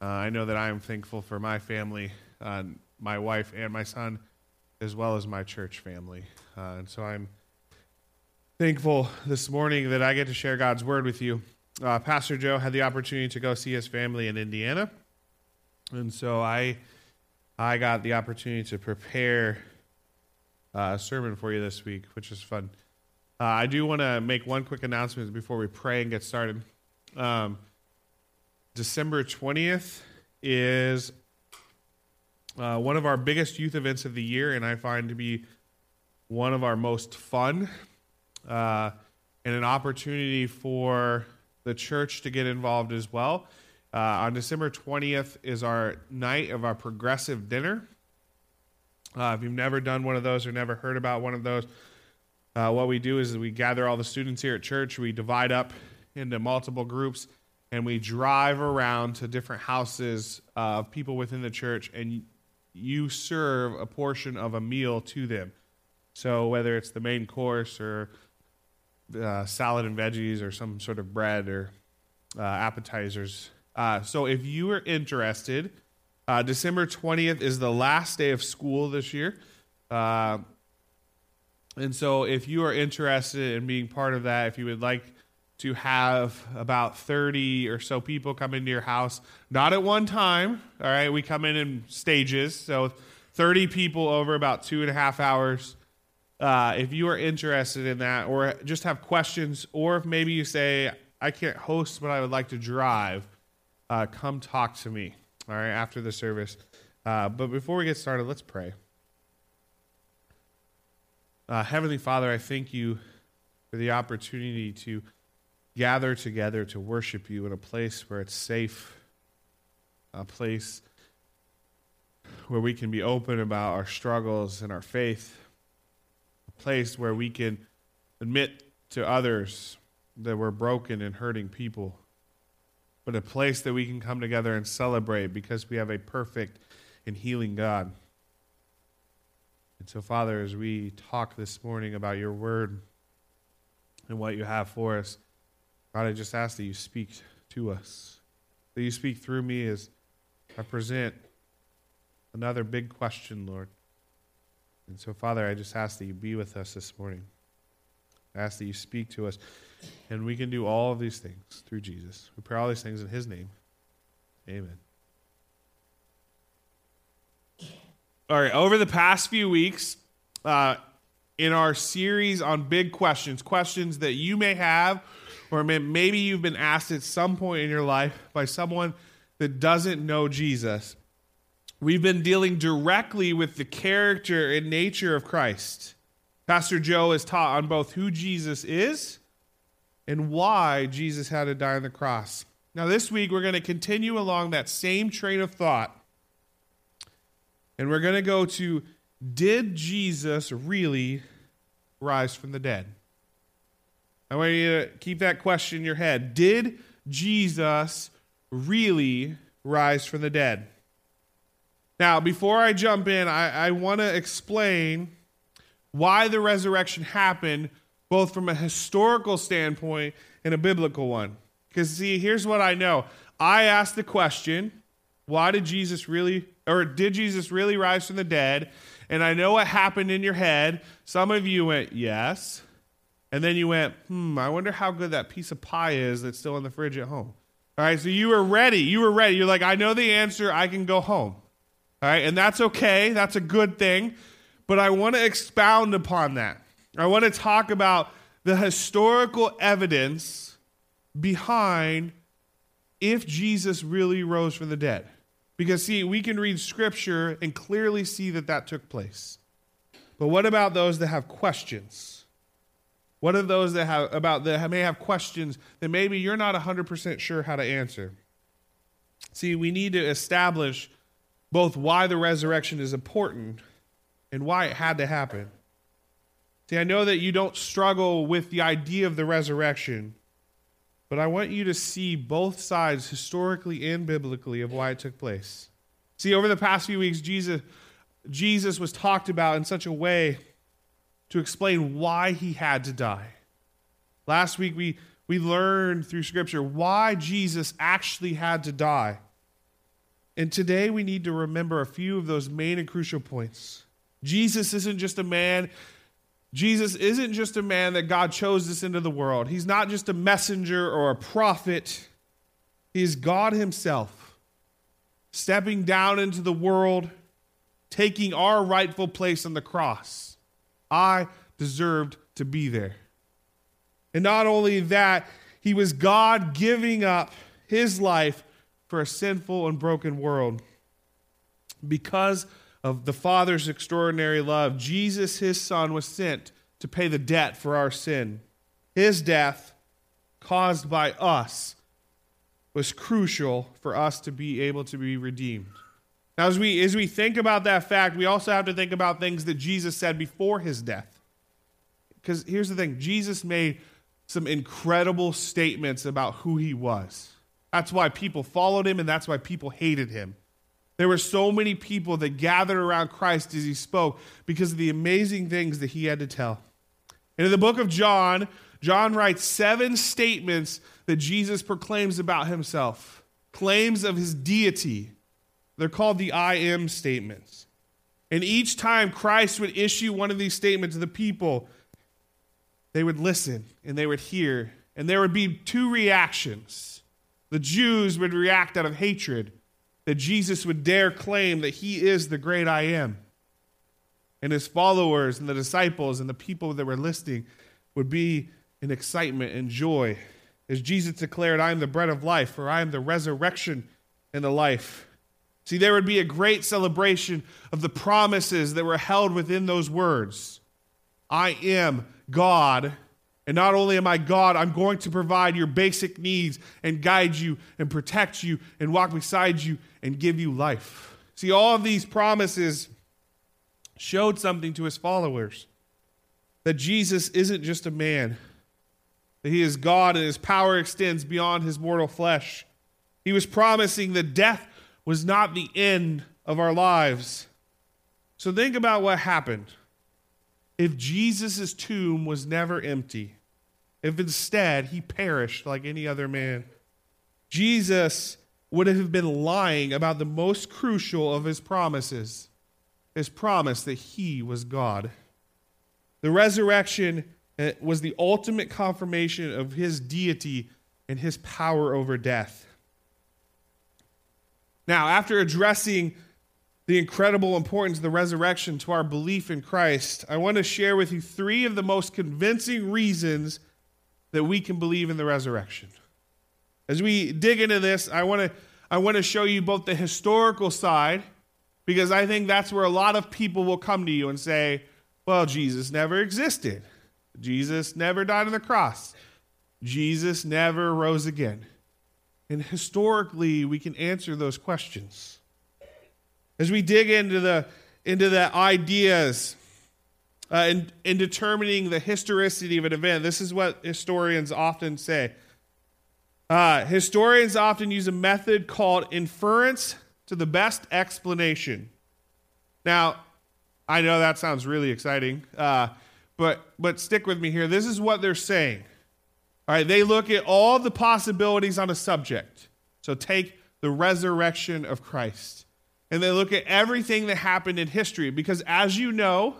Uh, I know that I am thankful for my family, uh, my wife, and my son, as well as my church family. Uh, and so I'm thankful this morning that I get to share God's word with you. Uh, Pastor Joe had the opportunity to go see his family in Indiana, and so I I got the opportunity to prepare uh, a sermon for you this week, which is fun. Uh, I do want to make one quick announcement before we pray and get started. Um, December 20th is uh, one of our biggest youth events of the year, and I find to be one of our most fun uh, and an opportunity for the church to get involved as well. Uh, on December 20th is our night of our progressive dinner. Uh, if you've never done one of those or never heard about one of those, uh, what we do is we gather all the students here at church, we divide up into multiple groups, and we drive around to different houses of people within the church, and you serve a portion of a meal to them. So whether it's the main course or uh, salad and veggies or some sort of bread or uh, appetizers. Uh, so if you are interested, uh, December 20th is the last day of school this year. Uh, and so if you are interested in being part of that, if you would like to have about 30 or so people come into your house, not at one time, all right, we come in in stages. So 30 people over about two and a half hours. Uh, if you are interested in that or just have questions, or if maybe you say, I can't host, but I would like to drive, uh, come talk to me, all right, after the service. Uh, but before we get started, let's pray. Uh, Heavenly Father, I thank you for the opportunity to gather together to worship you in a place where it's safe, a place where we can be open about our struggles and our faith a place where we can admit to others that we're broken and hurting people, but a place that we can come together and celebrate because we have a perfect and healing God. And so, Father, as we talk this morning about your word and what you have for us, God, I just ask that you speak to us, that you speak through me as I present another big question, Lord. And so, Father, I just ask that you be with us this morning. I ask that you speak to us. And we can do all of these things through Jesus. We pray all these things in his name. Amen. All right, over the past few weeks, uh, in our series on big questions, questions that you may have, or maybe you've been asked at some point in your life by someone that doesn't know Jesus, We've been dealing directly with the character and nature of Christ. Pastor Joe has taught on both who Jesus is and why Jesus had to die on the cross. Now, this week, we're going to continue along that same train of thought. And we're going to go to Did Jesus really rise from the dead? I want you to keep that question in your head. Did Jesus really rise from the dead? Now, before I jump in, I, I want to explain why the resurrection happened, both from a historical standpoint and a biblical one. Because, see, here's what I know I asked the question, why did Jesus really, or did Jesus really rise from the dead? And I know what happened in your head. Some of you went, yes. And then you went, hmm, I wonder how good that piece of pie is that's still in the fridge at home. All right, so you were ready. You were ready. You're like, I know the answer. I can go home. All right, and that's okay. That's a good thing. But I want to expound upon that. I want to talk about the historical evidence behind if Jesus really rose from the dead. Because, see, we can read scripture and clearly see that that took place. But what about those that have questions? What are those that have about that may have questions that maybe you're not 100% sure how to answer? See, we need to establish both why the resurrection is important and why it had to happen. See, I know that you don't struggle with the idea of the resurrection, but I want you to see both sides, historically and biblically, of why it took place. See, over the past few weeks, Jesus, Jesus was talked about in such a way to explain why he had to die. Last week, we, we learned through Scripture why Jesus actually had to die. And today we need to remember a few of those main and crucial points. Jesus isn't just a man. Jesus isn't just a man that God chose this into the world. He's not just a messenger or a prophet. He's God Himself, stepping down into the world, taking our rightful place on the cross. I deserved to be there. And not only that, He was God giving up His life for a sinful and broken world. Because of the Father's extraordinary love, Jesus, his Son, was sent to pay the debt for our sin. His death, caused by us, was crucial for us to be able to be redeemed. Now, as we, as we think about that fact, we also have to think about things that Jesus said before his death. Because here's the thing Jesus made some incredible statements about who he was. That's why people followed him, and that's why people hated him. There were so many people that gathered around Christ as he spoke because of the amazing things that he had to tell. And in the book of John, John writes seven statements that Jesus proclaims about himself, claims of his deity. They're called the I am statements. And each time Christ would issue one of these statements to the people, they would listen and they would hear, and there would be two reactions. The Jews would react out of hatred that Jesus would dare claim that he is the great I am. And his followers and the disciples and the people that were listening would be in excitement and joy as Jesus declared, I am the bread of life, for I am the resurrection and the life. See, there would be a great celebration of the promises that were held within those words. I am God and not only am I God, I'm going to provide your basic needs and guide you and protect you and walk beside you and give you life. See, all of these promises showed something to his followers that Jesus isn't just a man, that he is God and his power extends beyond his mortal flesh. He was promising that death was not the end of our lives. So think about what happened if Jesus' tomb was never empty, if instead he perished like any other man, Jesus would have been lying about the most crucial of his promises his promise that he was God. The resurrection uh, was the ultimate confirmation of his deity and his power over death. Now, after addressing the incredible importance of the resurrection to our belief in Christ, I want to share with you three of the most convincing reasons that we can believe in the resurrection. As we dig into this, I want to I want to show you both the historical side because I think that's where a lot of people will come to you and say, "Well, Jesus never existed. Jesus never died on the cross. Jesus never rose again." And historically, we can answer those questions. As we dig into the into the ideas uh, in, in determining the historicity of an event, this is what historians often say. Uh, historians often use a method called inference to the best explanation. Now, I know that sounds really exciting, uh, but but stick with me here. This is what they're saying. All right, they look at all the possibilities on a subject. So take the resurrection of Christ and they look at everything that happened in history because, as you know,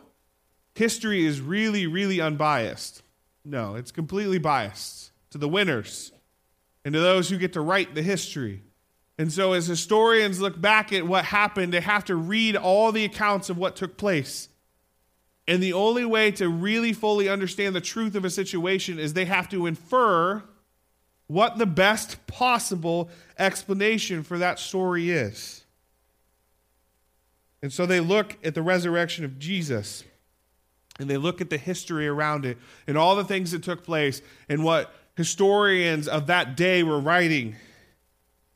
history is really, really unbiased. No, it's completely biased to the winners and to those who get to write the history. And so, as historians look back at what happened, they have to read all the accounts of what took place. And the only way to really fully understand the truth of a situation is they have to infer what the best possible explanation for that story is. And so they look at the resurrection of Jesus and they look at the history around it and all the things that took place and what historians of that day were writing.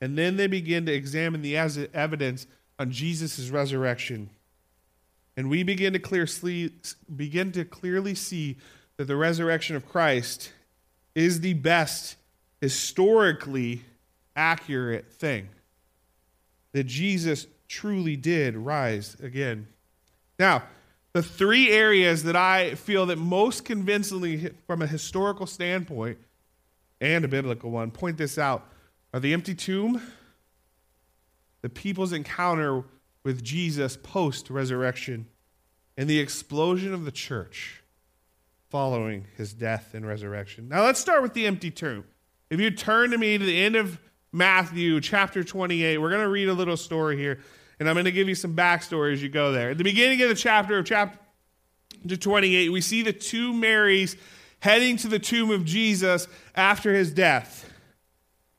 And then they begin to examine the evidence on Jesus' resurrection. And we begin to, clear, begin to clearly see that the resurrection of Christ is the best historically accurate thing. That Jesus truly did rise again. Now, the three areas that I feel that most convincingly, from a historical standpoint and a biblical one, point this out are the empty tomb, the people's encounter with Jesus post resurrection, and the explosion of the church following his death and resurrection. Now let's start with the empty tomb. If you turn to me to the end of Matthew chapter 28, we're going to read a little story here, and I'm going to give you some backstory as you go there. At the beginning of the chapter of chapter 28, we see the two Marys heading to the tomb of Jesus after his death.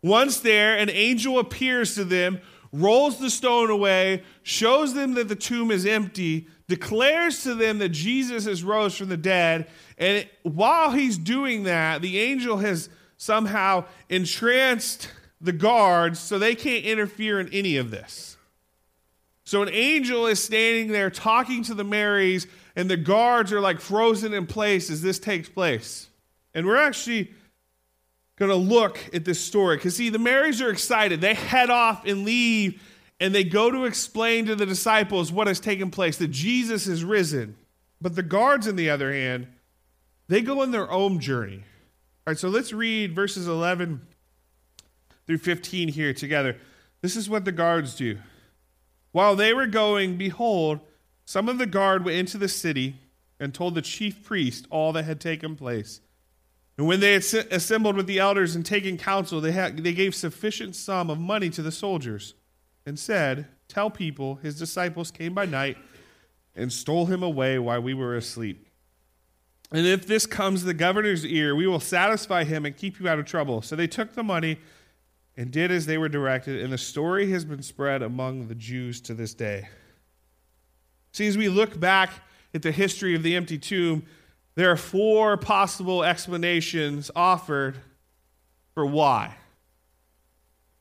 Once there, an angel appears to them, rolls the stone away, shows them that the tomb is empty, declares to them that Jesus has rose from the dead, and while he's doing that, the angel has somehow entranced the guards so they can't interfere in any of this. So an angel is standing there talking to the Marys, and the guards are like frozen in place as this takes place. And we're actually going to look at this story because, see, the Marys are excited. They head off and leave, and they go to explain to the disciples what has taken place that Jesus is risen. But the guards, on the other hand, they go on their own journey. All right, so let's read verses 11 through 15 here together. This is what the guards do. While they were going, behold, some of the guard went into the city and told the chief priest all that had taken place. And when they had assembled with the elders and taken counsel, they, had, they gave sufficient sum of money to the soldiers and said, Tell people his disciples came by night and stole him away while we were asleep. And if this comes to the governor's ear, we will satisfy him and keep you out of trouble. So they took the money and did as they were directed, and the story has been spread among the Jews to this day. See, as we look back at the history of the empty tomb, there are four possible explanations offered for why.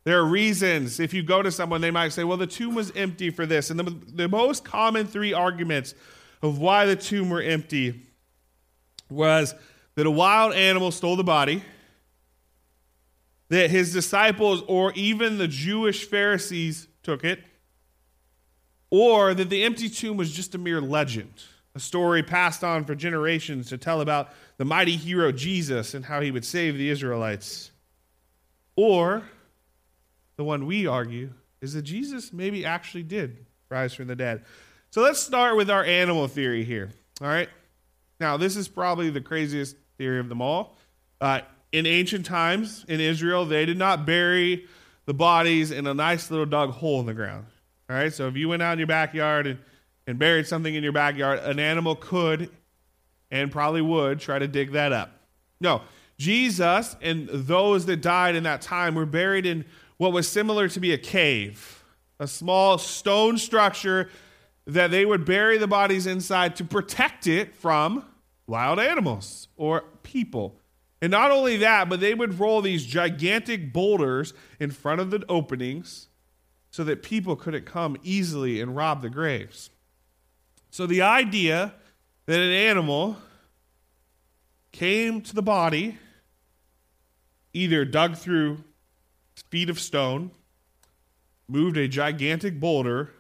There are reasons. If you go to someone, they might say, well, the tomb was empty for this. And the, the most common three arguments of why the tomb were empty was that a wild animal stole the body, that his disciples or even the Jewish Pharisees took it, or that the empty tomb was just a mere legend, story passed on for generations to tell about the mighty hero Jesus and how he would save the Israelites. Or the one we argue is that Jesus maybe actually did rise from the dead. So let's start with our animal theory here. All right. Now, this is probably the craziest theory of them all. Uh, in ancient times in Israel, they did not bury the bodies in a nice little dug hole in the ground. All right, so if you went out in your backyard and, and buried something in your backyard, an animal could and probably would try to dig that up. No, Jesus and those that died in that time were buried in what was similar to be a cave, a small stone structure that they would bury the bodies inside to protect it from wild animals or people. And not only that, but they would roll these gigantic boulders in front of the openings so that people couldn't come easily and rob the graves. So the idea that an animal came to the body, either dug through feet of stone, moved a gigantic boulder,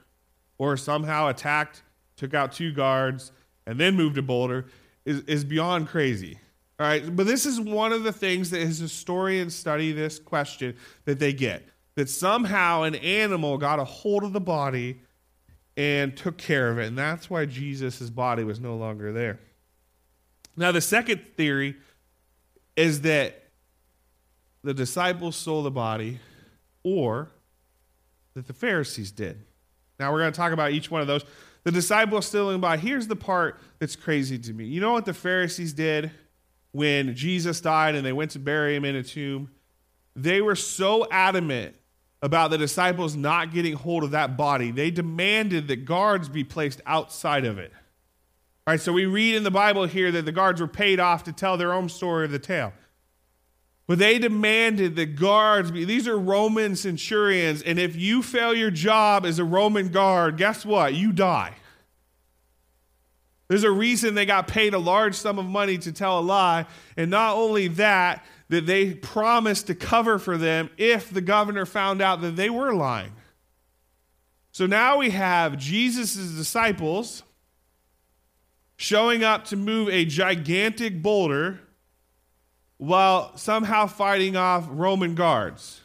or somehow attacked, took out two guards, and then moved a boulder is, is beyond crazy. All right, but this is one of the things that as historians study this question that they get that somehow an animal got a hold of the body and took care of it, and that's why Jesus' body was no longer there. Now, the second theory is that the disciples stole the body or that the Pharisees did. Now, we're going to talk about each one of those. The disciples stealing body. Here's the part that's crazy to me. You know what the Pharisees did when Jesus died and they went to bury him in a tomb? They were so adamant about the disciples not getting hold of that body. They demanded that guards be placed outside of it. All right, so we read in the Bible here that the guards were paid off to tell their own story of the tale. But they demanded that guards be, these are Roman centurions, and if you fail your job as a Roman guard, guess what? You die. There's a reason they got paid a large sum of money to tell a lie. And not only that, that they promised to cover for them if the governor found out that they were lying. So now we have Jesus' disciples showing up to move a gigantic boulder while somehow fighting off Roman guards.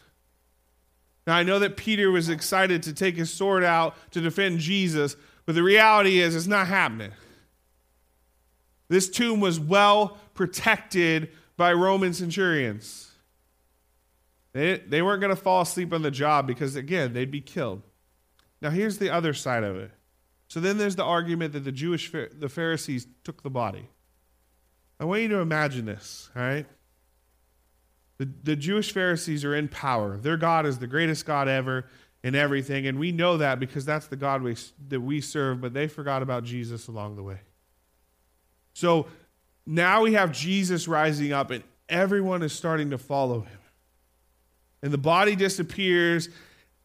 Now, I know that Peter was excited to take his sword out to defend Jesus, but the reality is it's not happening. This tomb was well protected by Roman centurions. They, they weren't going to fall asleep on the job because, again, they'd be killed. Now, here's the other side of it. So then there's the argument that the Jewish, the Pharisees took the body. I want you to imagine this, all right? The, the Jewish Pharisees are in power. Their God is the greatest God ever in everything, and we know that because that's the God we, that we serve, but they forgot about Jesus along the way. So now we have Jesus rising up, and everyone is starting to follow him. And the body disappears,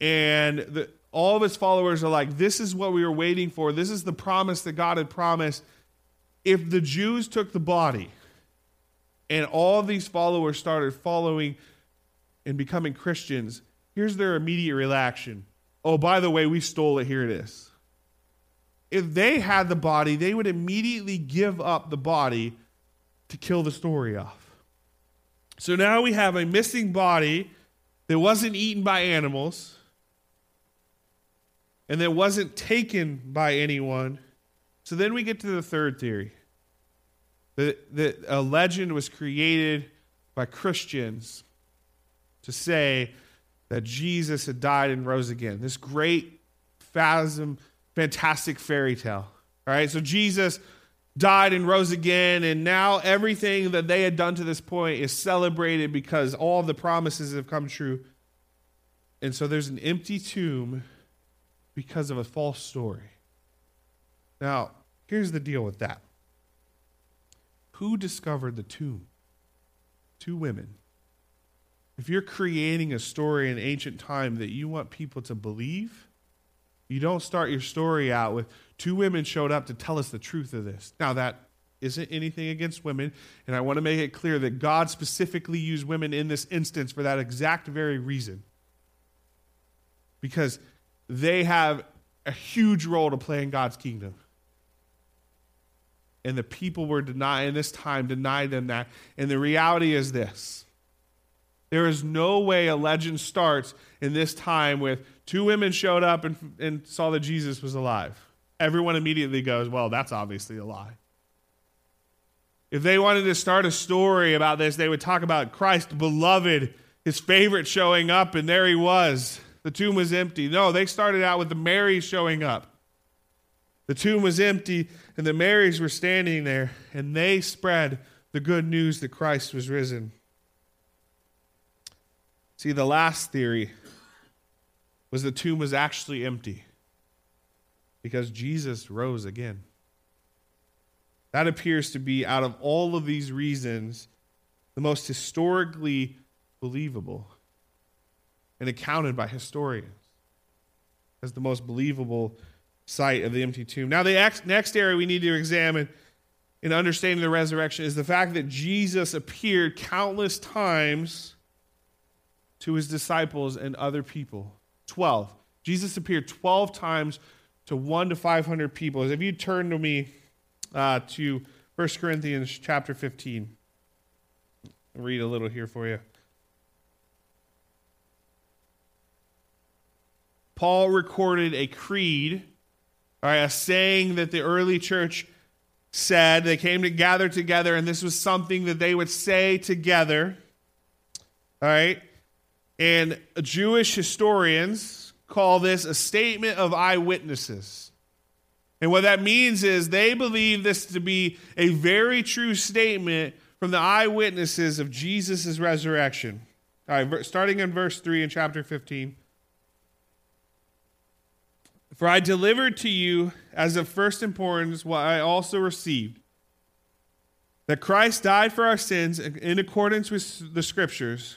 and the, all of his followers are like, This is what we were waiting for. This is the promise that God had promised. If the Jews took the body and all these followers started following and becoming Christians, here's their immediate reaction. Oh, by the way, we stole it. Here it is if they had the body, they would immediately give up the body to kill the story off. So now we have a missing body that wasn't eaten by animals and that wasn't taken by anyone. So then we get to the third theory that, that a legend was created by Christians to say that Jesus had died and rose again. This great phasm fantastic fairy tale. All right, so Jesus died and rose again, and now everything that they had done to this point is celebrated because all the promises have come true. And so there's an empty tomb because of a false story. Now, here's the deal with that. Who discovered the tomb? Two women. If you're creating a story in ancient time that you want people to believe, you don't start your story out with two women showed up to tell us the truth of this. Now, that isn't anything against women, and I want to make it clear that God specifically used women in this instance for that exact very reason. Because they have a huge role to play in God's kingdom. And the people were denied in this time, denied them that. And the reality is this there is no way a legend starts in this time with two women showed up and, and saw that Jesus was alive. Everyone immediately goes, Well, that's obviously a lie. If they wanted to start a story about this, they would talk about Christ, beloved, his favorite showing up, and there he was. The tomb was empty. No, they started out with the Marys showing up. The tomb was empty, and the Marys were standing there, and they spread the good news that Christ was risen. See, the last theory was the tomb was actually empty because Jesus rose again. That appears to be, out of all of these reasons, the most historically believable and accounted by historians as the most believable site of the empty tomb. Now, the next area we need to examine in understanding the resurrection is the fact that Jesus appeared countless times to his disciples and other people. 12. Jesus appeared 12 times to 1 to 500 people. If you turn to me uh, to 1 Corinthians chapter 15, I'll read a little here for you. Paul recorded a creed, all right, a saying that the early church said. They came to gather together, and this was something that they would say together. All right. And Jewish historians call this a statement of eyewitnesses. And what that means is they believe this to be a very true statement from the eyewitnesses of Jesus' resurrection. All right, starting in verse 3 in chapter 15. For I delivered to you as of first importance what I also received that Christ died for our sins in accordance with the Scriptures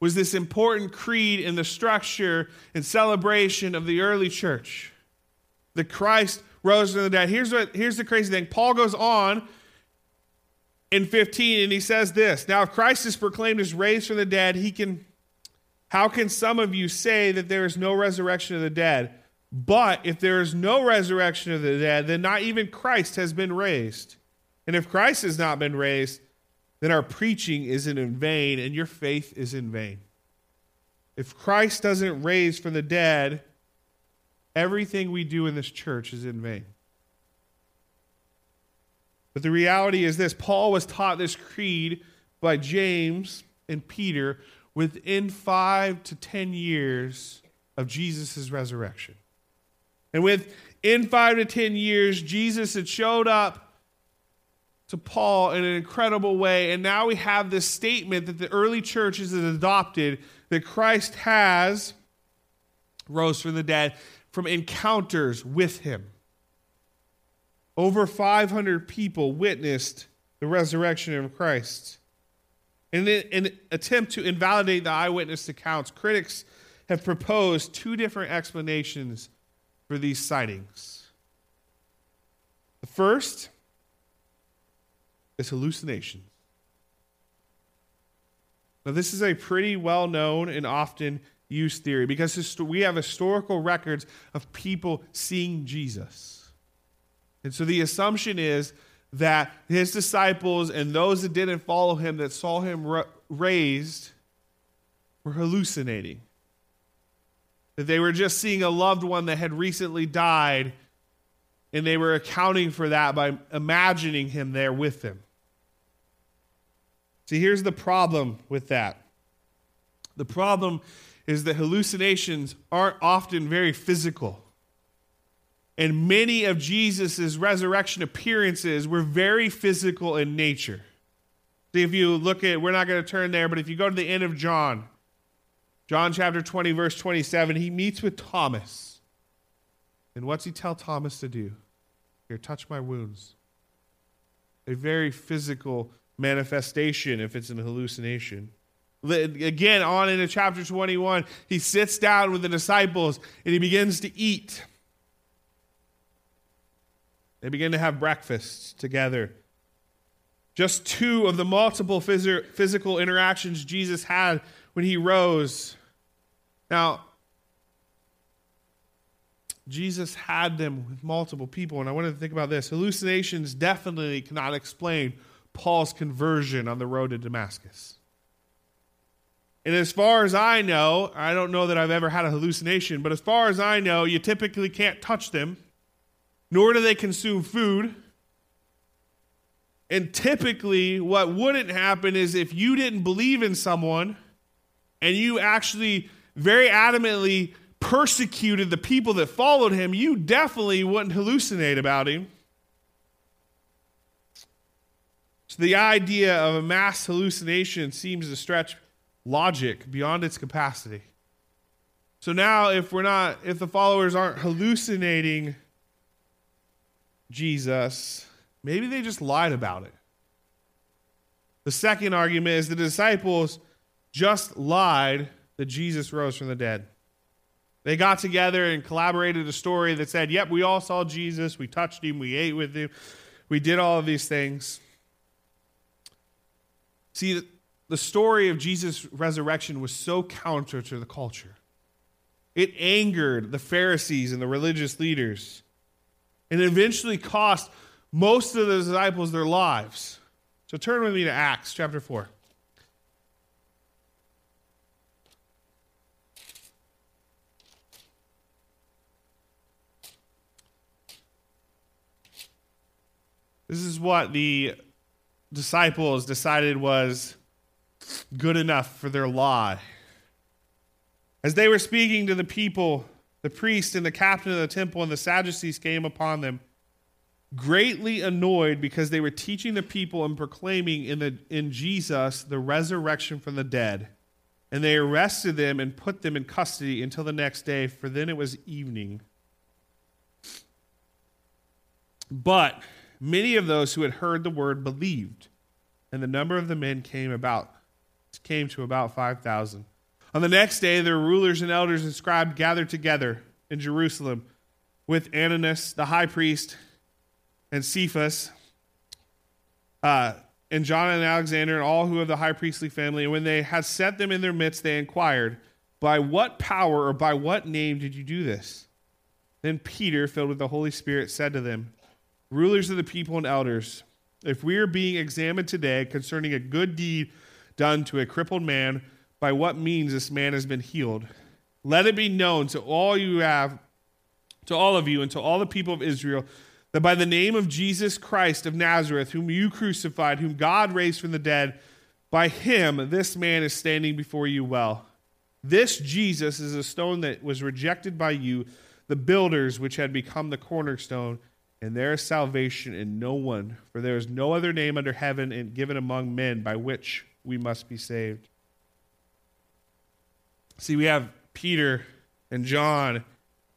was this important creed in the structure and celebration of the early church. that Christ rose from the dead. Here's what here's the crazy thing. Paul goes on in 15 and he says this. Now if Christ is proclaimed as raised from the dead, he can how can some of you say that there is no resurrection of the dead? But if there is no resurrection of the dead, then not even Christ has been raised. And if Christ has not been raised, then our preaching isn't in vain and your faith is in vain. If Christ doesn't raise from the dead, everything we do in this church is in vain. But the reality is this Paul was taught this creed by James and Peter within five to ten years of Jesus' resurrection. And within five to ten years, Jesus had showed up to Paul in an incredible way. And now we have this statement that the early church has adopted that Christ has rose from the dead from encounters with him. Over 500 people witnessed the resurrection of Christ. In an attempt to invalidate the eyewitness accounts, critics have proposed two different explanations for these sightings. The first is hallucination. Now, this is a pretty well known and often used theory because we have historical records of people seeing Jesus. And so the assumption is that his disciples and those that didn't follow him that saw him raised were hallucinating. That they were just seeing a loved one that had recently died and they were accounting for that by imagining him there with them. See, here's the problem with that. The problem is that hallucinations aren't often very physical. And many of Jesus' resurrection appearances were very physical in nature. See, if you look at, we're not going to turn there, but if you go to the end of John, John chapter 20, verse 27, he meets with Thomas. And what's he tell Thomas to do? Here, touch my wounds. A very physical manifestation if it's an hallucination. Again, on into chapter 21, he sits down with the disciples and he begins to eat. They begin to have breakfast together. Just two of the multiple phys- physical interactions Jesus had when he rose. Now, Jesus had them with multiple people, and I wanted to think about this. Hallucinations definitely cannot explain Paul's conversion on the road to Damascus. And as far as I know, I don't know that I've ever had a hallucination, but as far as I know, you typically can't touch them, nor do they consume food. And typically, what wouldn't happen is if you didn't believe in someone and you actually very adamantly persecuted the people that followed him, you definitely wouldn't hallucinate about him. So the idea of a mass hallucination seems to stretch logic beyond its capacity. So now, if we're not, if the followers aren't hallucinating Jesus, maybe they just lied about it. The second argument is the disciples just lied that Jesus rose from the dead. They got together and collaborated a story that said, Yep, we all saw Jesus, we touched him, we ate with him, we did all of these things. See, the story of Jesus' resurrection was so counter to the culture. It angered the Pharisees and the religious leaders, and eventually cost most of the disciples their lives. So turn with me to Acts chapter 4. This is what the disciples decided was good enough for their law. As they were speaking to the people, the priest and the captain of the temple and the Sadducees came upon them, greatly annoyed because they were teaching the people and proclaiming in, the, in Jesus the resurrection from the dead. And they arrested them and put them in custody until the next day, for then it was evening. But many of those who had heard the word believed, and the number of the men came about came to about 5,000. On the next day, the rulers and elders and scribes gathered together in Jerusalem with Ananus, the high priest, and Caiaphas, uh, and John and Alexander, and all who of the high priestly family. And when they had set them in their midst, they inquired, By what power or by what name did you do this? Then Peter, filled with the Holy Spirit, said to them, Rulers of the people and elders, if we are being examined today concerning a good deed done to a crippled man, by what means this man has been healed, let it be known to all you have, to all of you, and to all the people of Israel, that by the name of Jesus Christ of Nazareth, whom you crucified, whom God raised from the dead, by him this man is standing before you well. This Jesus is a stone that was rejected by you, the builders, which had become the cornerstone and there is salvation in no one, for there is no other name under heaven and given among men by which we must be saved. See, we have Peter and John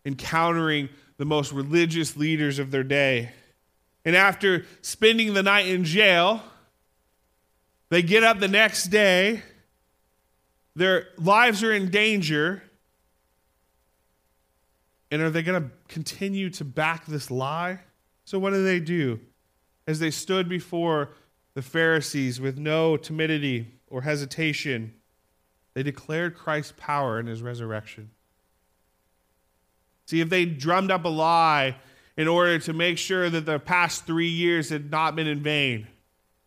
encountering the most religious leaders of their day. And after spending the night in jail, they get up the next day. Their lives are in danger. And are they going to continue to back this lie? So, what do they do? As they stood before the Pharisees with no timidity or hesitation, they declared Christ's power in his resurrection. See, if they drummed up a lie in order to make sure that the past three years had not been in vain,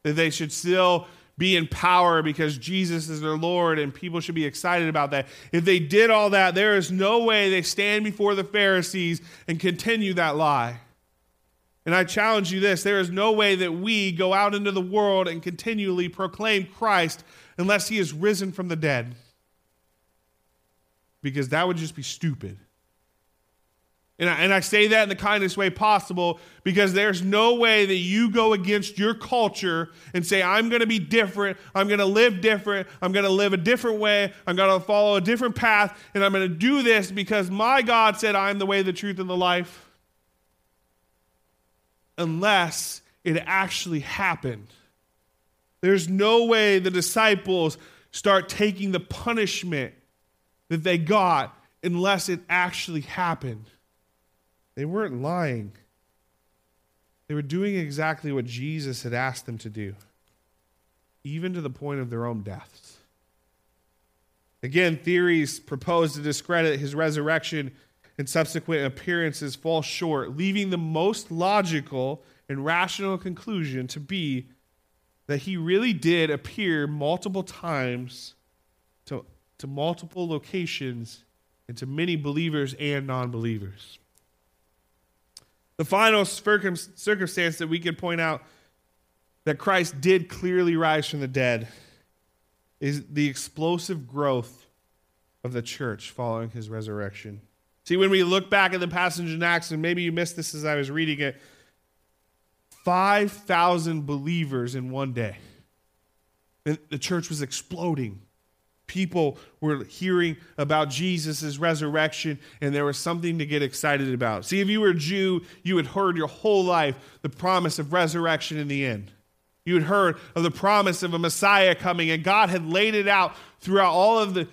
that they should still be in power because Jesus is their Lord and people should be excited about that. If they did all that, there is no way they stand before the Pharisees and continue that lie. And I challenge you this there is no way that we go out into the world and continually proclaim Christ unless he is risen from the dead. Because that would just be stupid. And I, and I say that in the kindest way possible because there's no way that you go against your culture and say, I'm going to be different. I'm going to live different. I'm going to live a different way. I'm going to follow a different path. And I'm going to do this because my God said, I'm the way, the truth, and the life unless it actually happened. There's no way the disciples start taking the punishment that they got unless it actually happened. They weren't lying. They were doing exactly what Jesus had asked them to do, even to the point of their own deaths. Again, theories proposed to discredit his resurrection and subsequent appearances fall short, leaving the most logical and rational conclusion to be that he really did appear multiple times to, to multiple locations and to many believers and non believers. The final circumstance that we can point out that Christ did clearly rise from the dead is the explosive growth of the church following his resurrection. See, when we look back at the passage in Acts, and maybe you missed this as I was reading it, 5,000 believers in one day. The church was exploding. People were hearing about Jesus' resurrection, and there was something to get excited about. See, if you were a Jew, you had heard your whole life the promise of resurrection in the end. You had heard of the promise of a Messiah coming, and God had laid it out throughout all of the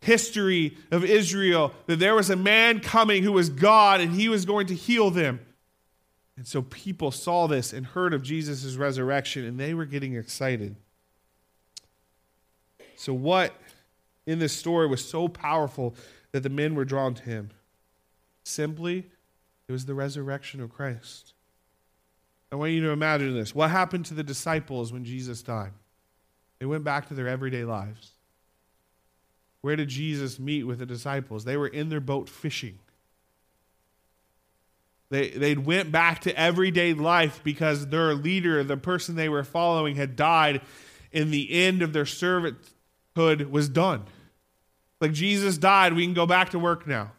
history of Israel that there was a man coming who was God and he was going to heal them. And so people saw this and heard of Jesus' resurrection and they were getting excited. So, what in this story was so powerful that the men were drawn to him? Simply, it was the resurrection of Christ. I want you to imagine this. What happened to the disciples when Jesus died? They went back to their everyday lives. Where did Jesus meet with the disciples? They were in their boat fishing. They they went back to everyday life because their leader, the person they were following, had died, and the end of their servanthood was done. Like Jesus died, we can go back to work now.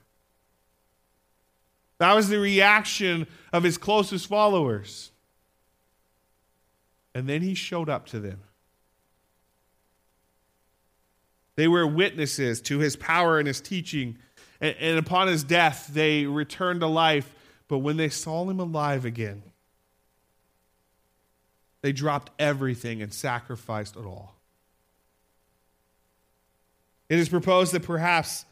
That was the reaction of his closest followers. And then he showed up to them. They were witnesses to his power and his teaching. And, and upon his death, they returned to life. But when they saw him alive again, they dropped everything and sacrificed it all. It is proposed that perhaps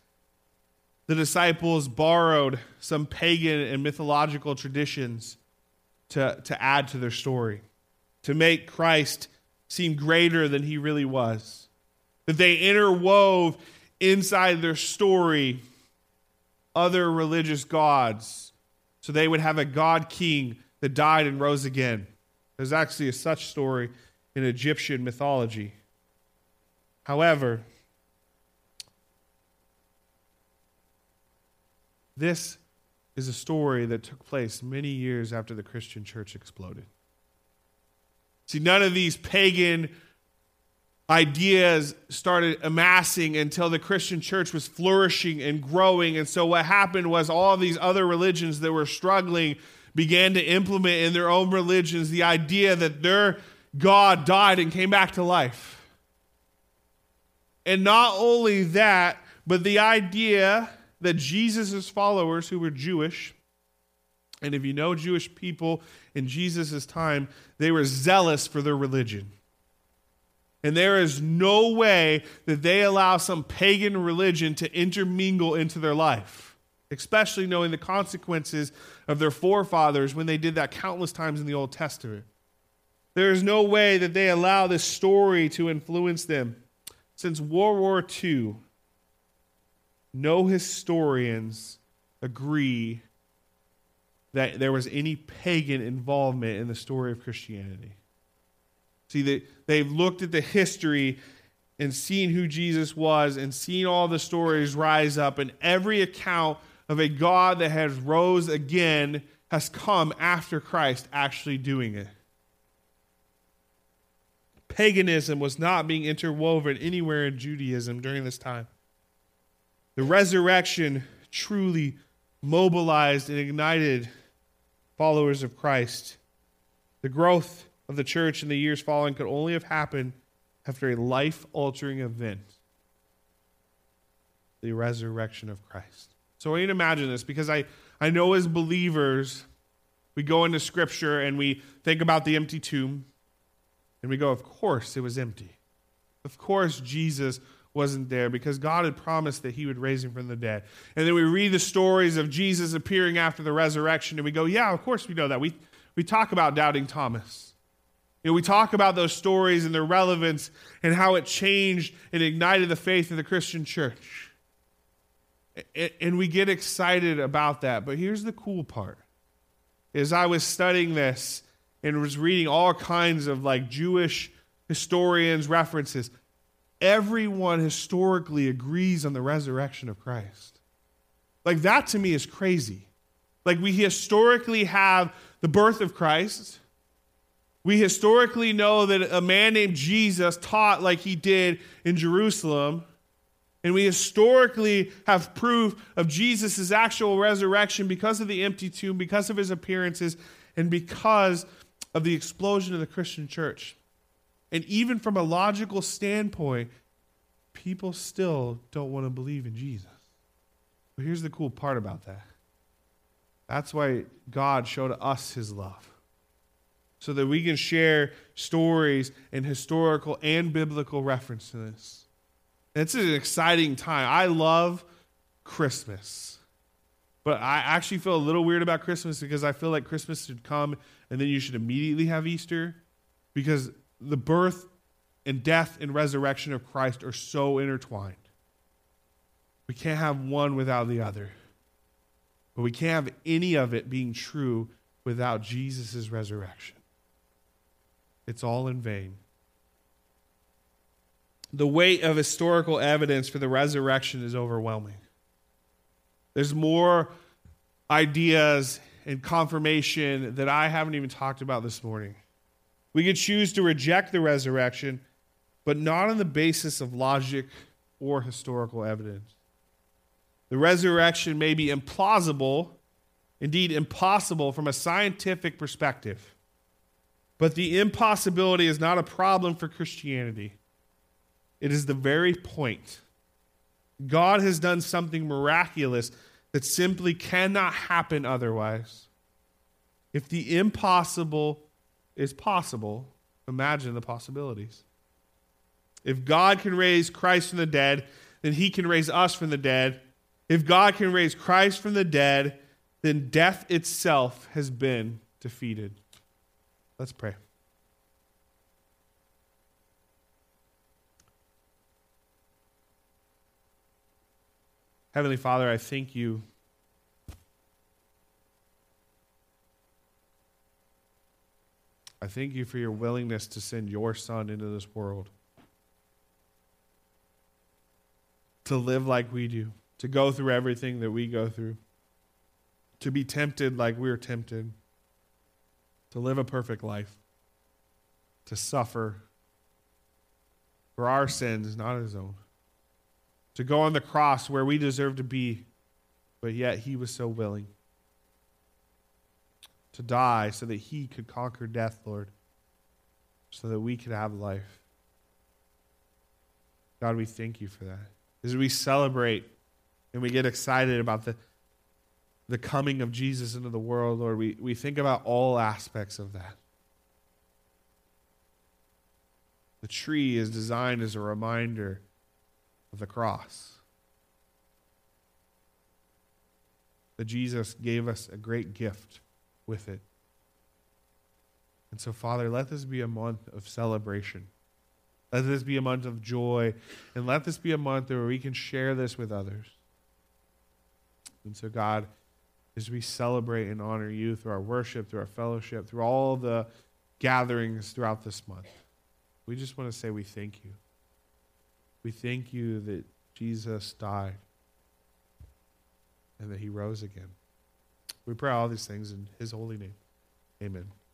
the disciples borrowed some pagan and mythological traditions to, to add to their story, to make Christ seem greater than he really was. That they interwove inside their story other religious gods so they would have a god king that died and rose again. There's actually a such story in Egyptian mythology. However, this is a story that took place many years after the Christian church exploded. See, none of these pagan ideas started amassing until the Christian church was flourishing and growing. And so, what happened was all these other religions that were struggling began to implement in their own religions the idea that their God died and came back to life. And not only that, but the idea that Jesus' followers, who were Jewish, and if you know Jewish people in Jesus' time, they were zealous for their religion. And there is no way that they allow some pagan religion to intermingle into their life, especially knowing the consequences of their forefathers when they did that countless times in the Old Testament. There is no way that they allow this story to influence them. Since World War II, no historians agree that there was any pagan involvement in the story of Christianity. See, they, they've looked at the history and seen who Jesus was and seen all the stories rise up, and every account of a God that has rose again has come after Christ actually doing it paganism was not being interwoven anywhere in Judaism during this time. The resurrection truly mobilized and ignited followers of Christ. The growth of the church in the years following could only have happened after a life altering event the resurrection of Christ. So I need to imagine this because I, I know as believers, we go into Scripture and we think about the empty tomb. And we go, of course it was empty. Of course Jesus wasn't there because God had promised that he would raise him from the dead. And then we read the stories of Jesus appearing after the resurrection and we go, yeah, of course we know that. We, we talk about doubting Thomas. You know, we talk about those stories and their relevance and how it changed and ignited the faith of the Christian church. And we get excited about that. But here's the cool part. As I was studying this and was reading all kinds of like Jewish historians' references. Everyone historically agrees on the resurrection of Christ. Like that to me is crazy. Like we historically have the birth of Christ. We historically know that a man named Jesus taught like he did in Jerusalem. And we historically have proof of Jesus' actual resurrection because of the empty tomb, because of his appearances, and because of the explosion of the Christian church. And even from a logical standpoint, people still don't want to believe in Jesus. But here's the cool part about that that's why God showed us his love. So that we can share stories and historical and biblical reference to this. And it's an exciting time. I love Christmas. But I actually feel a little weird about Christmas because I feel like Christmas should come and then you should immediately have Easter because the birth and death and resurrection of Christ are so intertwined. We can't have one without the other. But we can't have any of it being true without Jesus' resurrection. It's all in vain. The weight of historical evidence for the resurrection is overwhelming. There's more ideas and confirmation that I haven't even talked about this morning. We could choose to reject the resurrection, but not on the basis of logic or historical evidence. The resurrection may be implausible, indeed impossible, from a scientific perspective. But the impossibility is not a problem for Christianity. It is the very point. God has done something miraculous that simply cannot happen otherwise. If the impossible is possible, imagine the possibilities. If God can raise Christ from the dead, then he can raise us from the dead, If God can raise Christ from the dead, then death itself has been defeated. Let's pray. Heavenly Father, I thank you. I thank you for your willingness to send your Son into this world. To live like we do, to go through everything that we go through, to be tempted like we're tempted, to live a perfect life, to suffer for our sins, not his own to go on the cross where we deserve to be, but yet he was so willing to die so that he could conquer death, Lord, so that we could have life. God, we thank you for that. As we celebrate and we get excited about the, the coming of Jesus into the world, Lord, we, we think about all aspects of that. The tree is designed as a reminder of the cross. That Jesus gave us a great gift with it. And so, Father, let this be a month of celebration. Let this be a month of joy. And let this be a month where we can share this with others. And so, God, as we celebrate and honor you through our worship, through our fellowship, through all the gatherings throughout this month, we just want to say we thank you. We thank you that Jesus died and that he rose again. We pray all these things in his holy name. Amen.